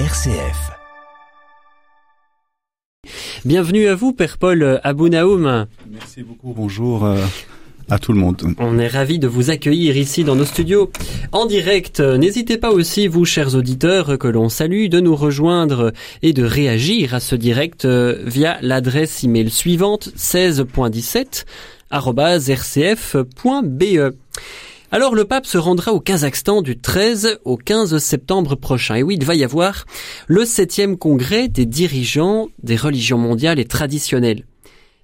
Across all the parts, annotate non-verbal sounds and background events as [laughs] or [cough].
RCF. Bienvenue à vous, Père Paul Abounaoum. Merci beaucoup, bonjour euh, à tout le monde. On est ravis de vous accueillir ici dans nos studios en direct. N'hésitez pas aussi, vous, chers auditeurs, que l'on salue, de nous rejoindre et de réagir à ce direct euh, via l'adresse email suivante 16.17 rcf.be. Alors le pape se rendra au Kazakhstan du 13 au 15 septembre prochain. Et oui, il va y avoir le septième congrès des dirigeants des religions mondiales et traditionnelles.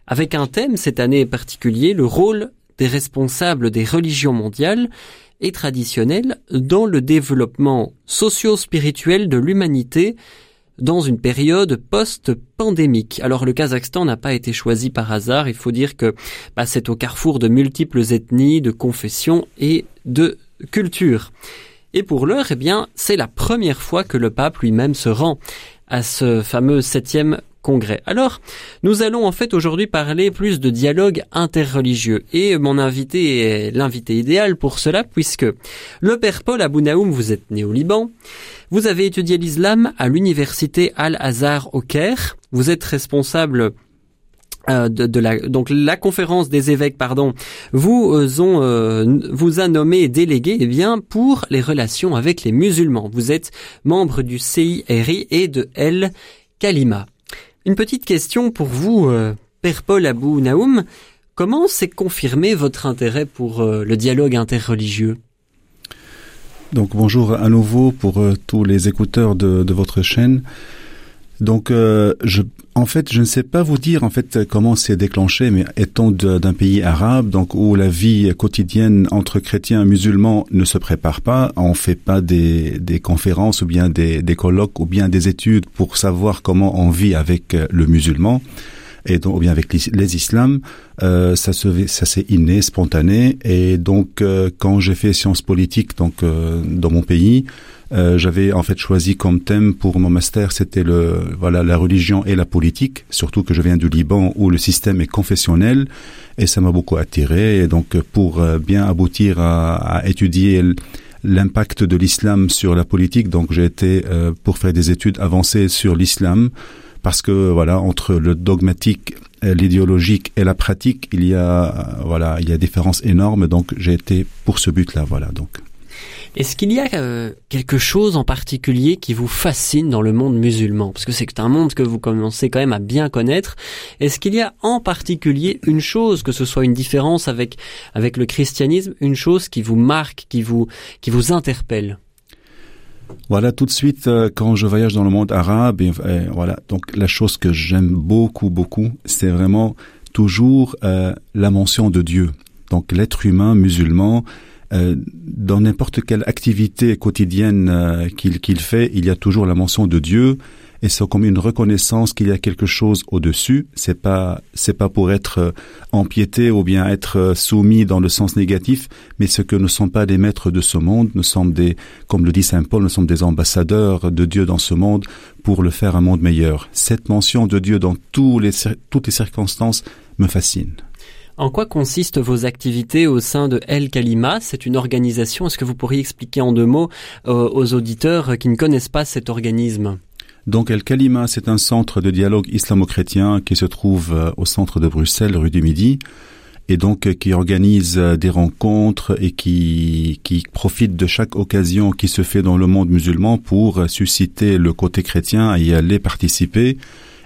Avec un thème cette année particulier, le rôle des responsables des religions mondiales et traditionnelles dans le développement socio-spirituel de l'humanité dans une période post-pandémique. Alors le Kazakhstan n'a pas été choisi par hasard, il faut dire que bah, c'est au carrefour de multiples ethnies, de confessions et de cultures. Et pour l'heure, eh bien, c'est la première fois que le pape lui-même se rend à ce fameux septième congrès. Alors, nous allons en fait aujourd'hui parler plus de dialogue interreligieux et mon invité est l'invité idéal pour cela puisque le père Paul Abounaoum, vous êtes né au Liban, vous avez étudié l'islam à l'université Al-Azhar au Caire, vous êtes responsable euh, de, la donc la conférence des évêques pardon vous euh, euh, vous a nommé délégué eh bien pour les relations avec les musulmans. Vous êtes membre du CIRI et de El Kalima. Une petite question pour vous, euh, Père Paul Abou Naoum. Comment s'est confirmé votre intérêt pour euh, le dialogue interreligieux? Donc bonjour à nouveau pour euh, tous les écouteurs de, de votre chaîne. Donc, euh, je, en fait, je ne sais pas vous dire en fait comment c'est déclenché, mais étant d'un pays arabe, donc où la vie quotidienne entre chrétiens et musulmans ne se prépare pas, on fait pas des, des conférences ou bien des, des colloques ou bien des études pour savoir comment on vit avec euh, le musulman et donc, ou bien avec les, les islams, euh, ça se ça c'est inné, spontané. Et donc, euh, quand j'ai fait sciences politiques, donc dans mon pays, euh, j'avais en fait choisi comme thème pour mon master, c'était le voilà la religion et la politique, surtout que je viens du Liban où le système est confessionnel et ça m'a beaucoup attiré. Et donc pour euh, bien aboutir à, à étudier l'impact de l'islam sur la politique, donc j'ai été euh, pour faire des études avancées sur l'islam parce que voilà entre le dogmatique l'idéologique et la pratique il y a voilà il y a différence énorme donc j'ai été pour ce but là voilà donc est-ce qu'il y a euh, quelque chose en particulier qui vous fascine dans le monde musulman? Parce que c'est un monde que vous commencez quand même à bien connaître. Est-ce qu'il y a en particulier une chose, que ce soit une différence avec avec le christianisme, une chose qui vous marque, qui vous qui vous interpelle? Voilà, tout de suite, euh, quand je voyage dans le monde arabe, et, et, voilà, donc la chose que j'aime beaucoup, beaucoup, c'est vraiment toujours euh, la mention de Dieu. Donc l'être humain musulman, euh, dans n'importe quelle activité quotidienne euh, qu'il fait, il y a toujours la mention de Dieu et c'est comme une reconnaissance qu'il y a quelque chose au-dessus. C'est pas c'est pas pour être euh, empiété ou bien être soumis dans le sens négatif, mais ce que nous ne sommes pas des maîtres de ce monde, nous sommes des, comme le dit saint Paul, nous sommes des ambassadeurs de Dieu dans ce monde pour le faire un monde meilleur. Cette mention de Dieu dans tous les, toutes les circonstances me fascine. En quoi consistent vos activités au sein de El Kalima? C'est une organisation. Est-ce que vous pourriez expliquer en deux mots euh, aux auditeurs qui ne connaissent pas cet organisme? Donc El Kalima, c'est un centre de dialogue islamo-chrétien qui se trouve euh, au centre de Bruxelles, rue du Midi, et donc euh, qui organise des rencontres et qui, qui profite de chaque occasion qui se fait dans le monde musulman pour susciter le côté chrétien à y aller participer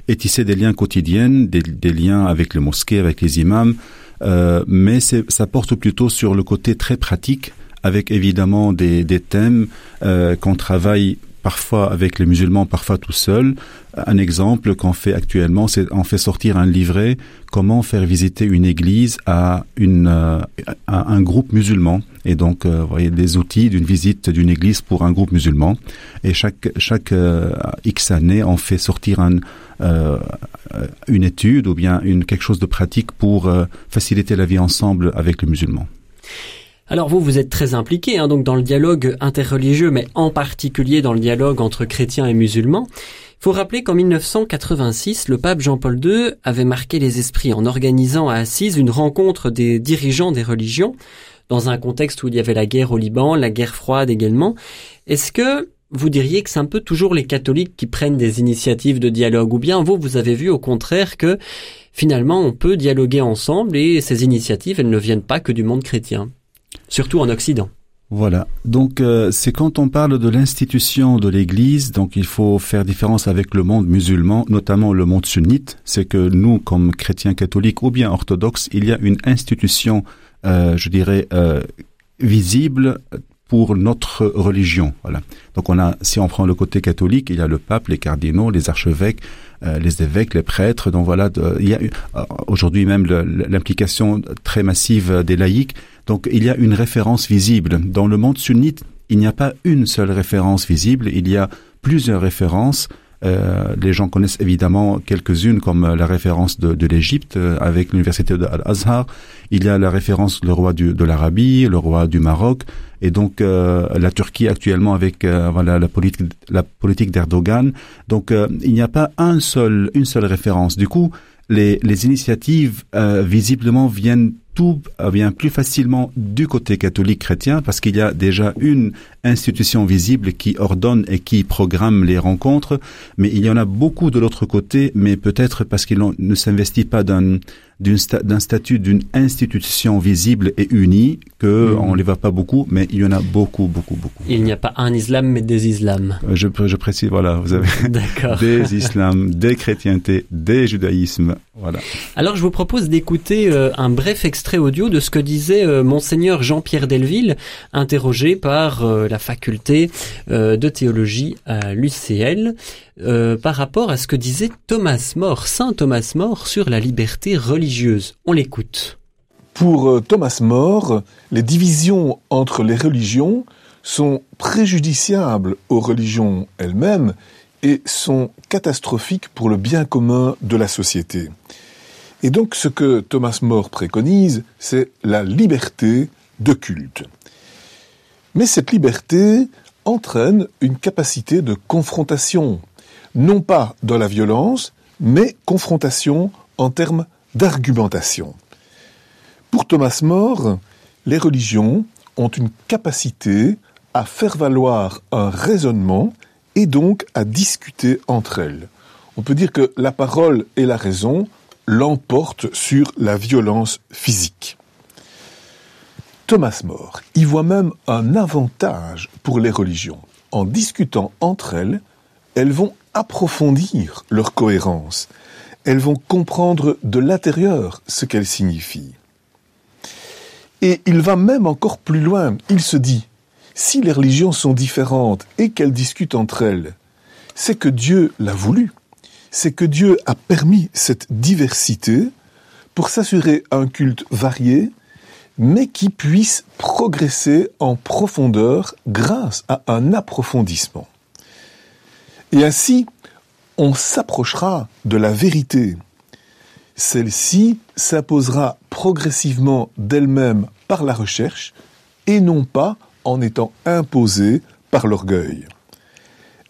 et tisser des liens quotidiens, des, des liens avec les mosquées, avec les imams, euh, mais ça porte plutôt sur le côté très pratique, avec évidemment des, des thèmes euh, qu'on travaille parfois avec les musulmans, parfois tout seul. Un exemple qu'on fait actuellement, c'est on fait sortir un livret comment faire visiter une église à une euh, à un groupe musulman et donc euh, vous voyez des outils d'une visite d'une église pour un groupe musulman et chaque chaque euh, X années on fait sortir un une étude ou bien une quelque chose de pratique pour faciliter la vie ensemble avec les musulmans. Alors vous, vous êtes très impliqué hein, donc dans le dialogue interreligieux, mais en particulier dans le dialogue entre chrétiens et musulmans. Il faut rappeler qu'en 1986, le pape Jean-Paul II avait marqué les esprits en organisant à Assise une rencontre des dirigeants des religions, dans un contexte où il y avait la guerre au Liban, la guerre froide également. Est-ce que vous diriez que c'est un peu toujours les catholiques qui prennent des initiatives de dialogue, ou bien vous, vous avez vu au contraire que finalement on peut dialoguer ensemble et ces initiatives, elles ne viennent pas que du monde chrétien, surtout en Occident. Voilà. Donc euh, c'est quand on parle de l'institution de l'Église, donc il faut faire différence avec le monde musulman, notamment le monde sunnite. C'est que nous, comme chrétiens catholiques ou bien orthodoxes, il y a une institution, euh, je dirais, euh, visible pour notre religion. Voilà. Donc on a, si on prend le côté catholique, il y a le pape, les cardinaux, les archevêques, euh, les évêques, les prêtres. Donc voilà, il y a euh, aujourd'hui même l'implication très massive des laïcs. Donc il y a une référence visible. Dans le monde sunnite, il n'y a pas une seule référence visible, il y a plusieurs références euh, les gens connaissent évidemment quelques-unes comme euh, la référence de, de l'Égypte euh, avec l'université de Al-Azhar. Il y a la référence le roi du, de l'Arabie, le roi du Maroc, et donc la Turquie actuellement avec voilà la politique la politique d'Erdogan. Donc il n'y a pas un seul une seule référence. Du coup, les, les initiatives visiblement viennent tout vient plus facilement du côté catholique chrétien parce qu'il y a déjà une institution visible qui ordonne et qui programme les rencontres, mais il y en a beaucoup de l'autre côté, mais peut-être parce qu'il ne s'investit pas d'un d'un statut d'une institution visible et unie que mhm. on les voit pas beaucoup, mais il y en a beaucoup, beaucoup, beaucoup. Il n'y a pas un islam, mais des islams. Euh, je, je précise, voilà, vous avez [laughs] des islams, des chrétientés, des judaïsmes, voilà. Alors je vous propose d'écouter euh, un bref extrait audio de ce que disait euh, monseigneur Jean-Pierre Delville, interrogé par la faculté de théologie à l'UCL. Par rapport à ce que disait Thomas More, Saint Thomas More, sur la liberté religieuse. On l'écoute. Pour euh, Thomas More, les divisions entre les religions sont préjudiciables aux religions elles-mêmes et sont catastrophiques pour le bien commun de la société. Et donc ce que Thomas More préconise, c'est la liberté de culte. Mais cette liberté entraîne une capacité de confrontation non pas dans la violence, mais confrontation en termes d'argumentation. Pour Thomas More, les religions ont une capacité à faire valoir un raisonnement et donc à discuter entre elles. On peut dire que la parole et la raison l'emportent sur la violence physique. Thomas More y voit même un avantage pour les religions. En discutant entre elles, elles vont approfondir leur cohérence. Elles vont comprendre de l'intérieur ce qu'elles signifient. Et il va même encore plus loin. Il se dit, si les religions sont différentes et qu'elles discutent entre elles, c'est que Dieu l'a voulu. C'est que Dieu a permis cette diversité pour s'assurer un culte varié, mais qui puisse progresser en profondeur grâce à un approfondissement. Et ainsi, on s'approchera de la vérité. Celle-ci s'imposera progressivement d'elle-même par la recherche et non pas en étant imposée par l'orgueil.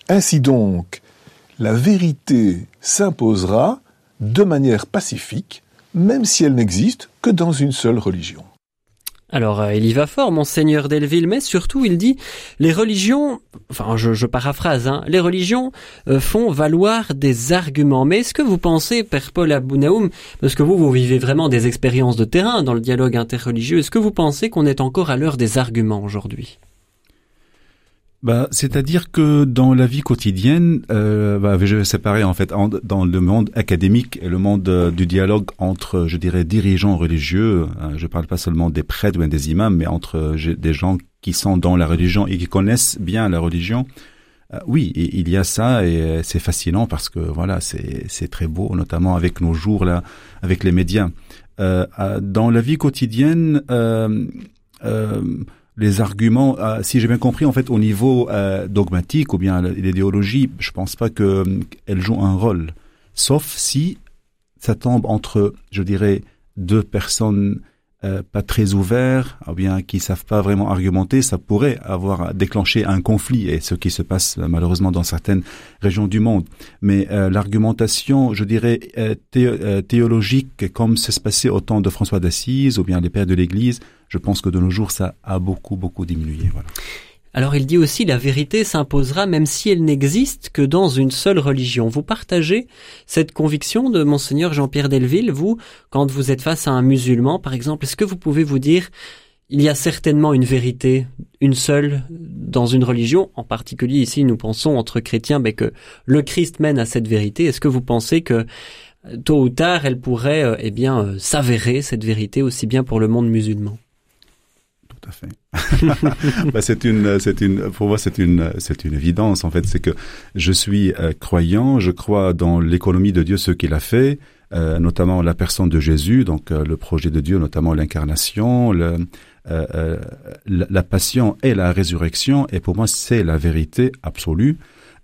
Ainsi donc, la vérité s'imposera de manière pacifique, même si elle n'existe que dans une seule religion. Alors, euh, il y va fort, monseigneur Delville, mais surtout, il dit, les religions, enfin, je, paraphrase, hein, les religions euh, font valoir des arguments. Mais est-ce que vous pensez, Père Paul Abounaoum, parce que vous, vous vivez vraiment des expériences de terrain dans le dialogue interreligieux, est-ce que vous pensez qu'on est encore à l'heure des arguments aujourd'hui? Bah, c'est-à-dire que dans la vie quotidienne, euh, bah, je vais séparer en fait dans le monde académique et le monde euh, du dialogue entre, je dirais, dirigeants religieux. Hein, je parle pas seulement des prêtres ou des imams, mais entre euh, des gens qui sont dans la religion et qui connaissent bien la religion. Euh, oui, il y a ça et c'est fascinant parce que voilà, c'est c'est très beau, notamment avec nos jours là, avec les médias. dans la vie quotidienne. Euh, les arguments, euh, si j'ai bien compris, en fait, au niveau euh, dogmatique ou bien l'idéologie, je pense pas que euh, elle joue un rôle, sauf si ça tombe entre, je dirais, deux personnes euh, pas très ouverts, ou bien qui savent pas vraiment argumenter, ça pourrait avoir déclenché un conflit, et ce qui se passe euh, malheureusement dans certaines régions du monde. Mais euh, l'argumentation, je dirais, théologique, comme ça se passait au temps de François d'Assise, ou bien les pères de l'Église, je pense que de nos jours, ça a beaucoup, beaucoup diminué. Voilà. Alors il dit aussi la vérité s'imposera même si elle n'existe que dans une seule religion. Vous partagez cette conviction de monseigneur Jean-Pierre Delville, vous, quand vous êtes face à un musulman par exemple, est-ce que vous pouvez vous dire il y a certainement une vérité, une seule, dans une religion? En particulier ici, nous pensons entre chrétiens mais que le Christ mène à cette vérité. Est-ce que vous pensez que tôt ou tard, elle pourrait, euh, eh bien, euh, s'avérer cette vérité aussi bien pour le monde musulman? À [laughs] bah, c'est une, c'est une, pour moi, c'est une, c'est une évidence. En fait, c'est que je suis euh, croyant, je crois dans l'économie de Dieu, ce qu'il a fait. notamment la personne de Jésus, donc le projet de Dieu, notamment l'incarnation, le, euh, euh, la, la, passion et la résurrection, et pour moi c'est la vérité absolue.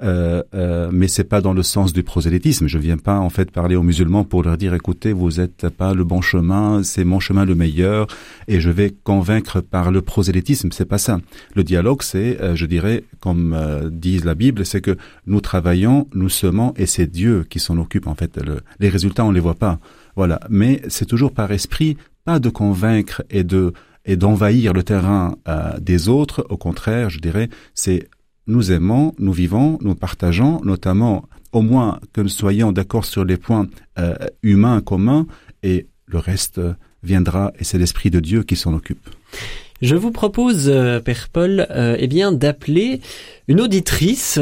Euh, euh, mais c'est pas dans le sens du prosélytisme. Je viens pas en fait parler aux musulmans pour leur dire écoutez, vous êtes pas le bon chemin, c'est mon chemin le meilleur, et je vais convaincre par le prosélytisme. C'est pas ça. Le dialogue, c'est, euh, je dirais, comme dit la Bible, c'est que nous travaillons, nous semons, et c'est Dieu qui s'en occupe. En fait, les résultats on les voit pas. Voilà. Mais c'est toujours par esprit, pas de convaincre et de et d'envahir le terrain euh, des autres. Au contraire, je dirais, c'est nous aimons, nous vivons, nous partageons, notamment au moins que nous soyons d'accord sur les points euh, humains communs et le reste viendra et c'est l'esprit de Dieu qui s'en occupe. Je vous propose, euh, Père Paul, eh bien d'appeler une auditrice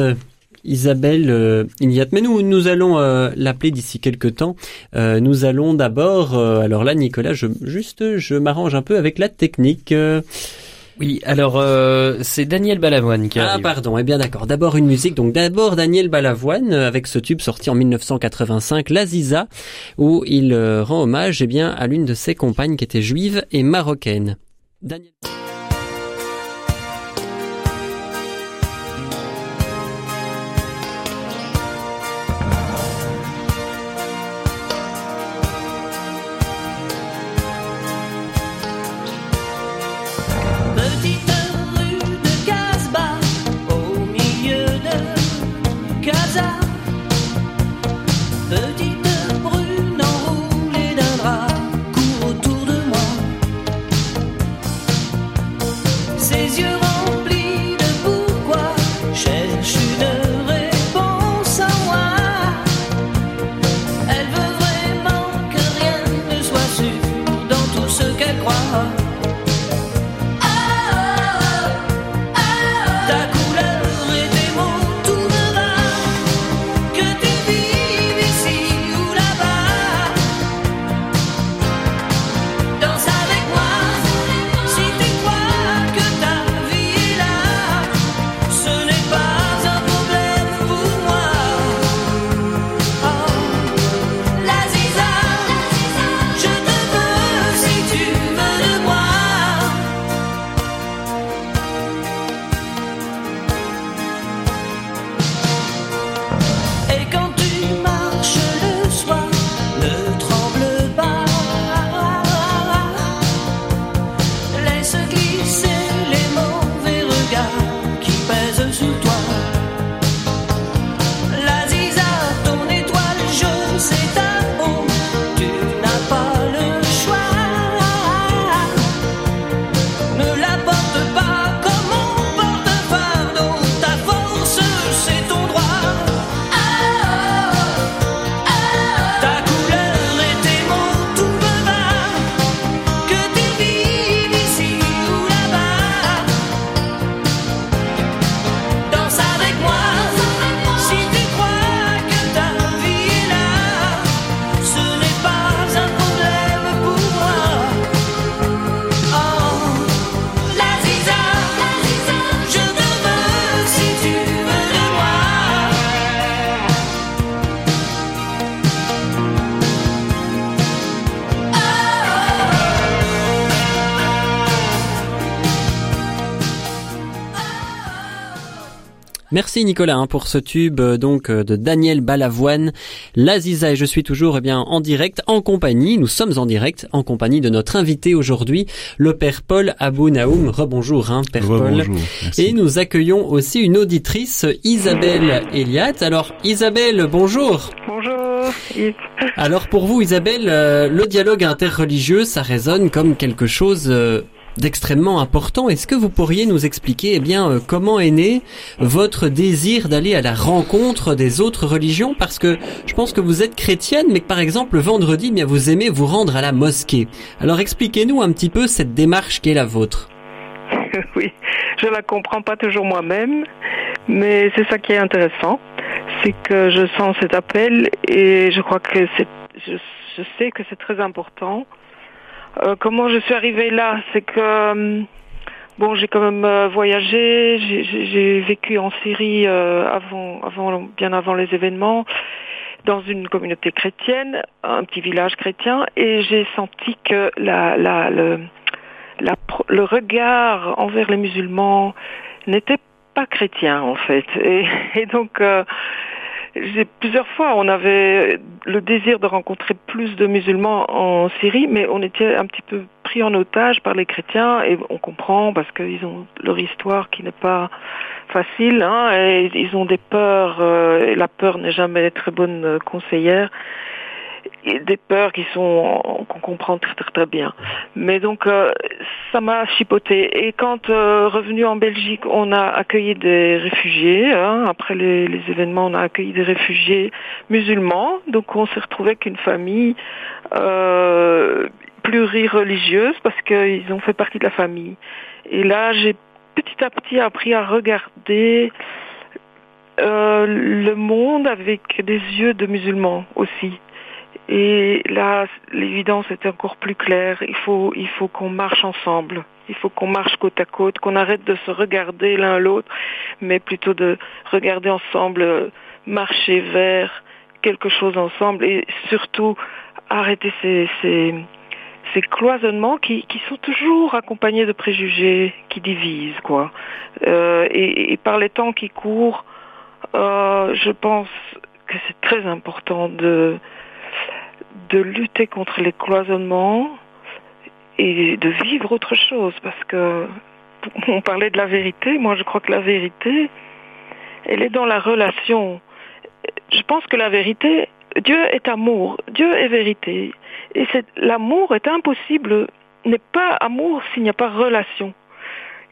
Isabelle euh, Mais nous, nous allons euh, l'appeler d'ici quelques temps. Euh, nous allons d'abord, euh, alors là, Nicolas, juste, je m'arrange un peu avec la technique. Oui, alors c'est Daniel Balavoine qui Ah pardon, eh bien d'accord. D'abord une musique, donc d'abord Daniel Balavoine avec ce tube sorti en 1985, L'Aziza, où il rend hommage eh bien à l'une de ses compagnes qui était juive et marocaine. Daniel. Merci Nicolas hein, pour ce tube euh, donc euh, de Daniel Balavoine, L'Aziza et je suis toujours eh bien en direct en compagnie, nous sommes en direct en compagnie de notre invité aujourd'hui, le père Paul Abou Naoum. Rebonjour hein, père Paul. Et nous accueillons aussi une auditrice Isabelle Eliat. Alors Isabelle, bonjour. Bonjour. Alors pour vous Isabelle, euh, le dialogue interreligieux, ça résonne comme quelque chose d'extrêmement important. Est-ce que vous pourriez nous expliquer, eh bien, euh, comment est né votre désir d'aller à la rencontre des autres religions? Parce que je pense que vous êtes chrétienne, mais que par exemple le vendredi, eh bien, vous aimez vous rendre à la mosquée. Alors expliquez-nous un petit peu cette démarche qui est la vôtre. [laughs] oui, je la comprends pas toujours moi-même, mais c'est ça qui est intéressant, c'est que je sens cet appel et je crois que c'est, je, sais que c'est très important. Euh, comment je suis arrivée là, c'est que euh, bon, j'ai quand même euh, voyagé, j'ai, vécu en Syrie avant, avant, bien avant les événements, dans une communauté chrétienne, un petit village chrétien, et j'ai senti que la, la, le, le regard envers les musulmans n'était pas chrétien en fait. Et, [laughs] donc plusieurs fois on avait le désir de rencontrer plus de musulmans en Syrie, mais on était un petit peu pris en otage par les chrétiens et on comprend parce qu'ils ont leur histoire qui n'est pas facile, hein, et ils ont des peurs euh, et la peur n'est jamais très bonne conseillère des peurs qui sont qu'on comprend très très très bien. Mais donc euh, ça m'a chipoté. Et quand euh, revenu en Belgique, on a accueilli des réfugiés. Hein. après les, événements, on a accueilli des réfugiés musulmans. Donc on s'est retrouvé avec une famille euh, plurireligieuse parce qu'ils ont fait partie de la famille. Et là, j'ai petit à petit appris à regarder le monde avec des yeux de musulmans aussi. Et là, l'évidence est encore plus claire. Il faut, il faut qu'on marche ensemble. Il faut qu'on marche côte à côte, qu'on arrête de se regarder l'un l'autre, mais plutôt de regarder ensemble, marcher vers quelque chose ensemble et surtout arrêter ces, ces, cloisonnements qui, qui, sont toujours accompagnés de préjugés qui divisent, quoi. Euh, et, et, par les temps qui courent, euh, je pense que c'est très important de de lutter contre les cloisonnements et de vivre autre chose parce que [laughs] on parlait de la vérité, moi je crois que la vérité, elle est dans la relation. Je pense que la vérité, Dieu est amour, Dieu est vérité. Et l'amour est impossible, n'est pas amour s'il n'y a pas relation.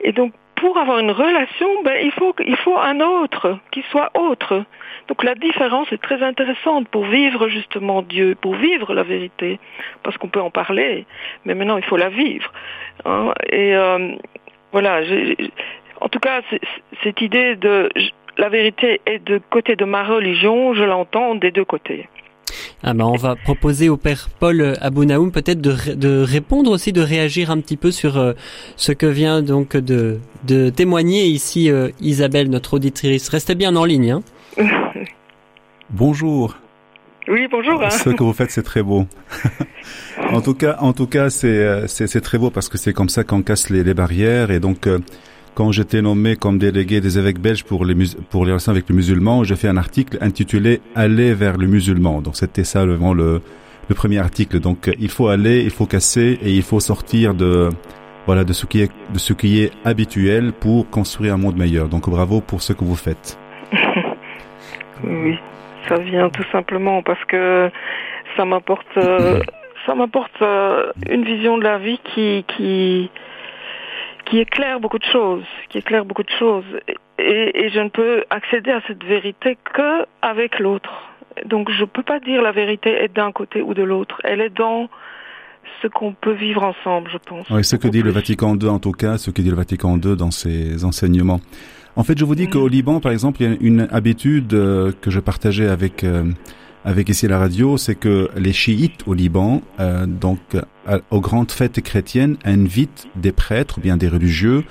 Et donc pour avoir une relation, ben, il, faut, faut un autre qui soit autre. Donc la différence est très intéressante pour vivre justement Dieu, pour vivre la vérité, parce qu'on peut en parler, mais maintenant il faut la vivre. Hein. Et euh, voilà, en tout cas, cette idée de la vérité est de côté de ma religion, je l'entends des deux côtés. Ah ben on va proposer au père Paul Abounaoum peut-être de, de, répondre aussi, de réagir un petit peu sur euh, ce que vient donc de, de témoigner ici euh, Isabelle, notre auditrice. Restez bien en ligne. Hein. [laughs] bonjour. Oui, bonjour. Hein. Ce que vous faites, c'est très beau. [laughs] en tout cas, en tout cas, c'est euh, c'est très beau parce que c'est comme ça qu'on casse les, les, barrières et donc quand j'étais nommé comme délégué des évêques belges pour les, relations avec les musulmans, j'ai fait un article intitulé Aller vers le musulman. Donc c'était ça le, premier article. Donc il faut aller, il faut casser et il faut sortir de voilà de ce qui est habituel pour construire un monde meilleur. Donc bravo pour ce que vous faites. [laughs] oui, ça vient tout simplement parce que ça m'apporte euh, ça m'apporte euh, une vision de la vie qui qui éclaire beaucoup de choses, qui éclaire beaucoup de choses. Et, et je ne peux accéder à cette vérité que avec l'autre. Donc je ne peux pas dire la vérité est d'un côté ou de l'autre. Elle est dans ce qu'on peut vivre ensemble, je pense. Oui, ce que dit le Vatican II en tout cas, ce que dit le Vatican II dans ses enseignements. En fait, je vous dis qu'au Liban, par exemple, il y a une habitude euh, que je partageais avec euh, avec ici la radio, c'est que les chiites au Liban, euh, donc aux grandes fêtes chrétiennes, invitent des prêtres ou bien des religieux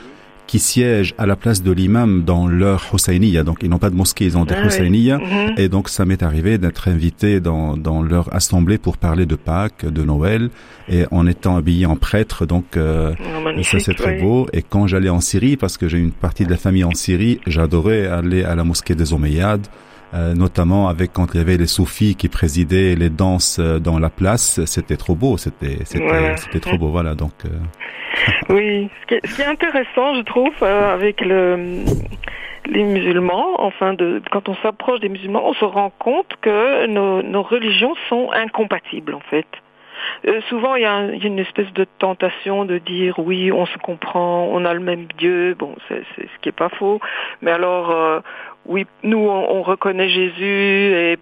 qui siègent à la place de l'imam dans leur Husseiniya. Donc, ils n'ont pas de mosquée, ils ont des ah mhm. Et donc, ça m'est arrivé d'être invité dans, dans leur assemblée pour parler de Pâques, de Noël, et en étant habillé en prêtre. Donc, euh, oh, ça, c'est très beau. Et quand j'allais en Syrie, parce que j'ai une partie de la famille en Syrie, j'adorais aller à la mosquée des Omeyyades. Euh, notamment avec quand il y avait les soufis qui présidaient les danses euh, dans la place, c'était trop beau, c'était c'était c'était trop beau, voilà donc. Euh. [laughs] oui, ce qui, est, ce qui, est, intéressant, je trouve, avec le les musulmans, enfin, de, quand on s'approche des musulmans, on se rend compte que nos, nos religions sont incompatibles, en fait. Euh, souvent, il y, a une espèce de tentation de dire oui, on se comprend, on a le même Dieu. Bon, c'est ce qui est pas faux. Mais alors, euh, oui, nous, on, reconnaît Jésus. Et,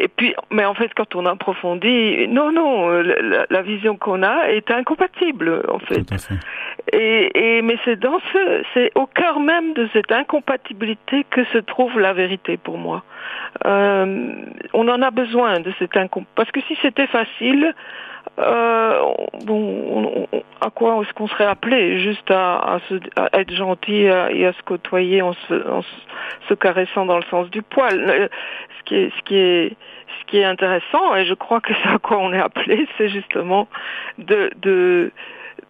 et puis, mais en fait, quand on approfondit, non, non, la, la vision qu'on a est incompatible, en fait. Et, et, mais c'est dans ce, c'est au cœur même de cette incompatibilité que se trouve la vérité pour moi. Euh, on en a besoin de cette incompatibilité. Parce que si c'était facile, euh, bon, à quoi est-ce qu'on serait appelé Juste à, être gentil et à se côtoyer en se, caressant dans le sens du poil. Euh, ce qui est, ce qui est, ce qui est intéressant, et je crois que c'est à quoi on est appelé, [laughs] c'est justement de, de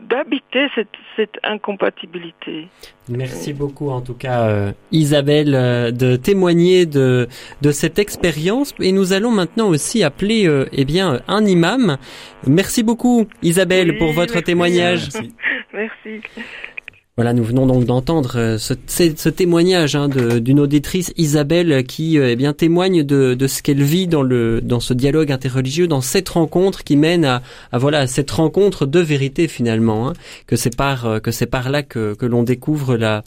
d'habiter cette, cette, incompatibilité. Merci beaucoup en tout cas euh, Isabelle euh, de témoigner de, de cette expérience et nous allons maintenant aussi appeler euh, eh bien un imam. Merci beaucoup Isabelle pour votre témoignage. merci. [laughs] Voilà, nous venons donc d'entendre euh, ce, témoignage hein, d'une auditrice Isabelle qui euh, eh bien témoigne de, ce qu'elle vit dans le dans ce dialogue interreligieux, dans cette rencontre qui mène à, à voilà cette rencontre de vérité finalement, hein, que c'est par euh, que c'est par là que, que l'on découvre la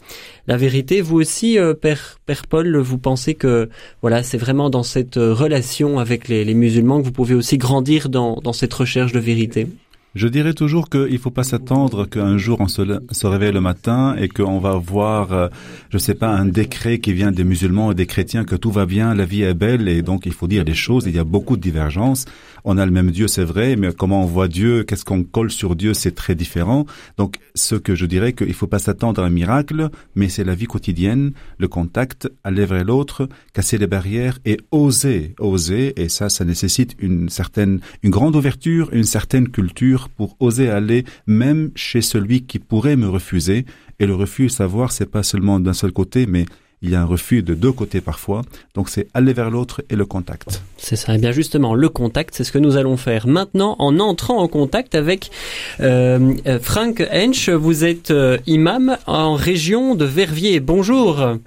la vérité. Vous aussi, père père Paul, vous pensez que voilà c'est vraiment dans cette relation avec les, les musulmans que vous pouvez aussi grandir dans dans cette recherche de vérité? Je dirais toujours qu'il ne faut pas s'attendre qu'un jour on se, réveille le matin et qu'on va voir, euh, je sais pas, un décret qui vient des musulmans et des chrétiens que tout va bien, la vie est belle et donc il faut dire les choses. Il y a beaucoup de divergences. On a le même Dieu, c'est vrai, mais comment on voit Dieu, qu'est-ce qu'on colle sur Dieu, c'est très différent. Donc ce que je dirais qu'il faut pas s'attendre à un miracle, mais c'est la vie quotidienne, le contact, aller vers l'autre, casser les barrières et oser, oser. Et ça, ça nécessite une certaine, une grande ouverture, une certaine culture pour oser aller même chez celui qui pourrait me refuser. Et le refus, savoir, c'est pas seulement d'un seul côté, mais il y a un refus de deux côtés parfois. Donc c'est aller vers l'autre et le contact. C'est ça. Et eh bien justement, le contact, c'est ce que nous allons faire maintenant en entrant en contact avec euh, Frank Hensch. Vous êtes euh, imam en région de Verviers. Bonjour.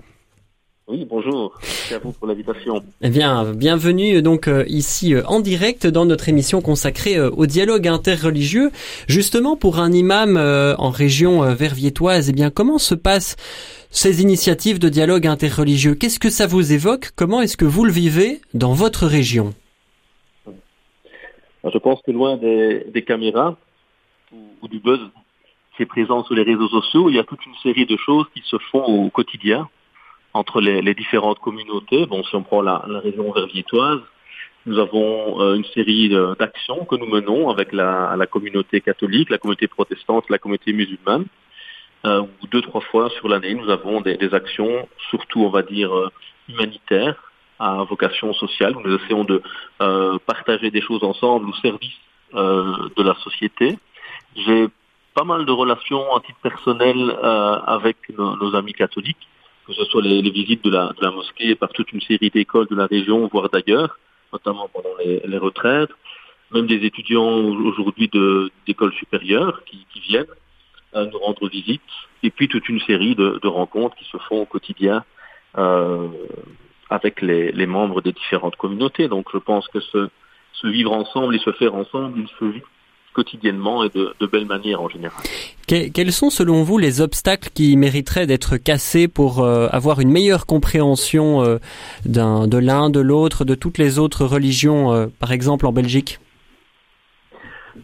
Oui, bonjour. Merci à vous pour l'invitation. Eh bien, bienvenue donc euh, ici euh, en direct dans notre émission consacrée euh, au dialogue interreligieux. Justement, pour un imam en région verviétoise, eh bien, comment se passent ces initiatives de dialogue interreligieux? Qu'est-ce que ça vous évoque? Comment est-ce que vous le vivez dans votre région? Je pense que loin des, caméras ou du buzz qui est présent sur les réseaux sociaux, il y a toute une série de choses qui se font au quotidien entre les, les, différentes communautés. Bon, si on prend la, la région verviétoise, nous avons euh, une série d'actions que nous menons avec la, la, communauté catholique, la communauté protestante, la communauté musulmane. Euh, deux, trois fois sur l'année, nous avons des, des, actions, surtout, on va dire, euh, humanitaires, à vocation sociale, où nous essayons de euh, partager des choses ensemble au service de la société. J'ai pas mal de relations à titre personnel avec nos amis catholiques que ce soit les, visites de la, mosquée par toute une série d'écoles de la région, voire d'ailleurs, notamment pendant les, retraites, même des étudiants aujourd'hui d'écoles supérieures qui, viennent à nous rendre visite, et puis toute une série de, rencontres qui se font au quotidien euh, avec les, membres des différentes communautés. Donc je pense que ce, se vivre ensemble et se faire ensemble, il se vit quotidiennement et de, de belle manière en général. quels sont selon vous les obstacles qui mériteraient d'être cassés pour euh, avoir une meilleure compréhension euh, de l'un, de l'autre, de toutes les autres religions, euh, par exemple en Belgique?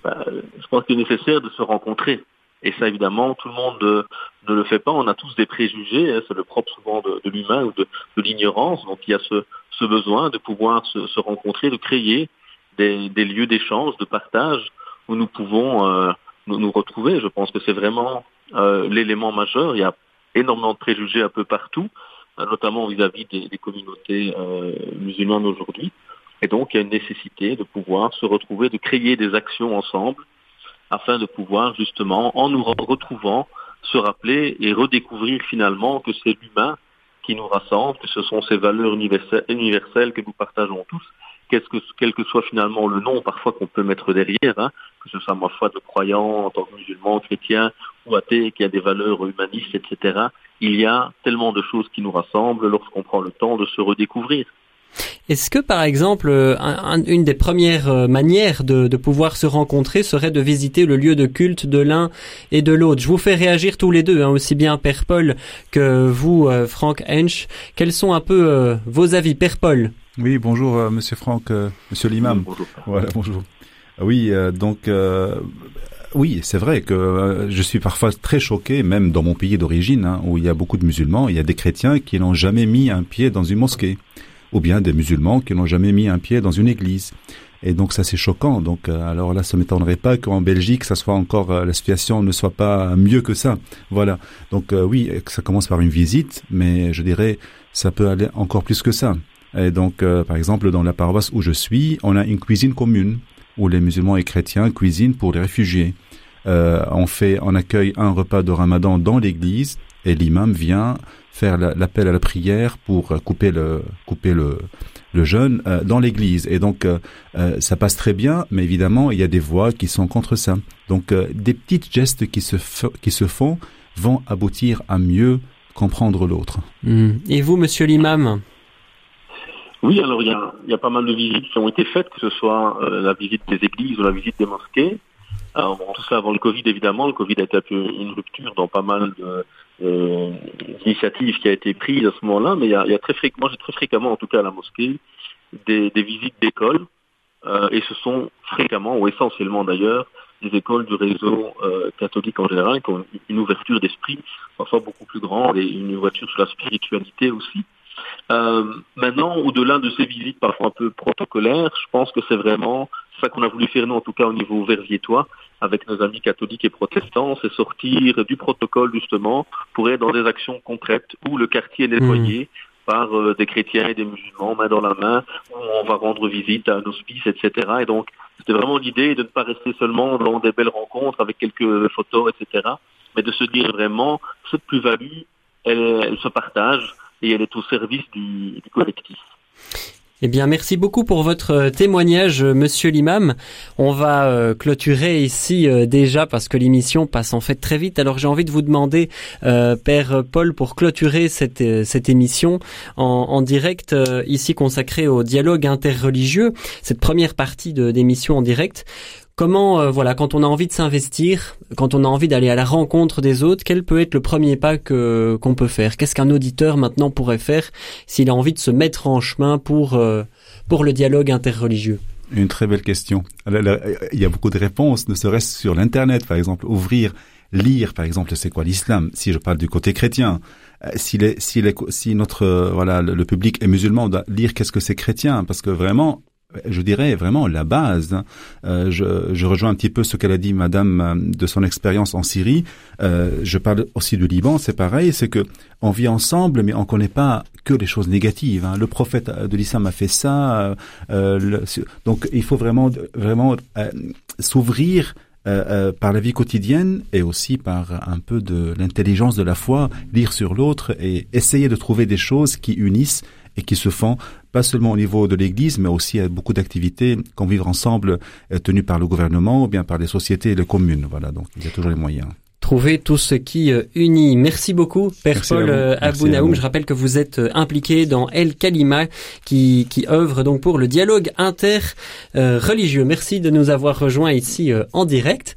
Bah, Je pense qu'il est nécessaire de se rencontrer. Et ça, évidemment, tout le monde ne le fait pas. On a tous des préjugés. Hein. c'est le propre souvent de, l'humain ou de, l'ignorance. Donc il y a ce, ce besoin de pouvoir se, se rencontrer, de créer des, des lieux d'échange, de partage où nous pouvons euh, nous, retrouver. Je pense que c'est vraiment euh, l'élément majeur. Il y a énormément de préjugés un peu partout, euh, notamment vis-à-vis des, communautés musulmanes aujourd'hui. Et donc, il y a une nécessité de pouvoir se retrouver, de créer des actions ensemble, afin de pouvoir justement, en nous retrouvant, se rappeler et redécouvrir finalement que c'est l'humain qui nous rassemble, que ce sont ces valeurs universelles que nous partageons tous, que, quel que soit finalement le nom parfois qu'on peut mettre derrière, hein, que ce soit ma foi de croyant en tant que musulman, chrétien ou athée, qui a des valeurs humanistes, etc. Il y a tellement de choses qui nous rassemblent lorsqu'on prend le temps de se redécouvrir. Est-ce que, par exemple, euh, une des premières euh, manières de, pouvoir se rencontrer serait de visiter le lieu de culte de l'un et de l'autre? Je vous fais réagir tous les deux, hein, aussi bien Père Paul que vous, euh, Franck Hensch. Quels sont un peu vos avis, Père Paul Oui, bonjour, Monsieur Franck, Monsieur l'imam. bonjour. Voilà, bonjour. Oui, donc oui, c'est vrai que je suis parfois très choqué, même dans mon pays d'origine, hein, où il y a beaucoup de musulmans, il y a des chrétiens qui n'ont jamais mis un pied dans une mosquée ou bien des musulmans qui n'ont jamais mis un pied dans une église. Et donc ça c'est choquant. Donc euh, alors là, ça m'étonnerait pas qu'en Belgique, ça soit encore euh, la situation ne soit pas mieux que ça. Voilà. Donc euh, oui, ça commence par une visite, mais je dirais ça peut aller encore plus que ça. Et donc par exemple dans la paroisse où je suis, on a une cuisine commune où les musulmans et chrétiens cuisinent pour les réfugiés. on fait, on accueille un repas de Ramadan dans l'église et l'imam vient faire l'appel à la prière pour euh, couper le couper le le jeûne euh, dans l'église et donc euh, ça passe très bien mais évidemment il y a des voix qui sont contre ça donc des petits gestes qui se qui se font vont aboutir à mieux comprendre l'autre. Hmm. Et vous monsieur l'imam? Oui, alors il y a, y a pas mal de visites qui ont été faites, que ce soit la visite des églises ou la visite des mosquées. Alors, tout ça avant le Covid, évidemment. Le Covid a été un peu une rupture dans pas mal de, euh, initiative qui a été prise à ce moment-là, mais il y a, il y a très fréquemment, j'ai très fréquemment, en tout cas à la mosquée, des, des visites d'écoles, euh, et ce sont fréquemment, ou essentiellement d'ailleurs, des écoles du réseau euh, catholique en général, qui ont une ouverture d'esprit parfois beaucoup plus grande et une ouverture sur la spiritualité aussi. Euh, maintenant, au-delà de ces visites parfois un peu protocolaires, je pense que c'est vraiment ça qu'on a voulu faire nous, en tout cas au niveau verviétois, avec nos amis catholiques et protestants, c'est sortir du protocole justement pour être dans des actions concrètes où le quartier est nettoyé. Mmh. par euh, des chrétiens et des musulmans, main dans la main, où on va rendre visite à un hospice, etc. Et donc, c'était vraiment l'idée de ne pas rester seulement dans des belles rencontres avec quelques photos, etc., mais de se dire vraiment, cette plus-value, elle, elle se partage et elle est au service du, collectif. Eh bien, merci beaucoup pour votre euh, témoignage, euh, Monsieur l'imam. On va euh, clôturer ici déjà parce que l'émission passe en fait très vite. Alors, j'ai envie de vous demander, Père Paul, pour clôturer cette, cette émission en, en direct ici consacrée au dialogue interreligieux, cette première partie de d'émission en direct. Comment, euh, voilà, quand on a envie de s'investir, quand on a envie d'aller à la rencontre des autres, quel peut être le premier pas que qu'on peut faire? Qu'est-ce qu'un auditeur maintenant pourrait faire s'il a envie de se mettre en chemin pour euh, pour le dialogue interreligieux? Une très belle question. Il y a beaucoup de réponses, ne serait-ce sur l'internet, par exemple, ouvrir, lire, par exemple, c'est quoi l'islam? Si je parle du côté chrétien, euh, si, les, si, les, si notre voilà le, le, public est musulman, on doit lire qu'est-ce que c'est chrétien, parce que vraiment je dirais vraiment la base. Hein. Euh, je, rejoins un petit peu ce qu'elle a dit, Madame, euh, de son expérience en Syrie. Euh, je parle aussi du Liban, c'est pareil, c'est que on vit ensemble, mais on connaît pas que les choses négatives. Hein. Le prophète de l'islam a fait ça, donc il faut vraiment, vraiment s'ouvrir. par la vie quotidienne et aussi par un peu de l'intelligence de la foi, lire sur l'autre et essayer de trouver des choses qui unissent et qui se font pas seulement au niveau de l'Église, mais aussi à beaucoup d'activités qu'on vivre ensemble euh, tenues par le gouvernement ou bien par les sociétés et les communes. Voilà, donc il y a toujours les moyens trouver tout ce qui euh, unit. Merci beaucoup, Père Paul euh, Abounaoum. Je rappelle que vous êtes impliqué dans El Kalima, qui, qui œuvre donc pour le dialogue inter-religieux. Merci de nous avoir rejoints ici en direct.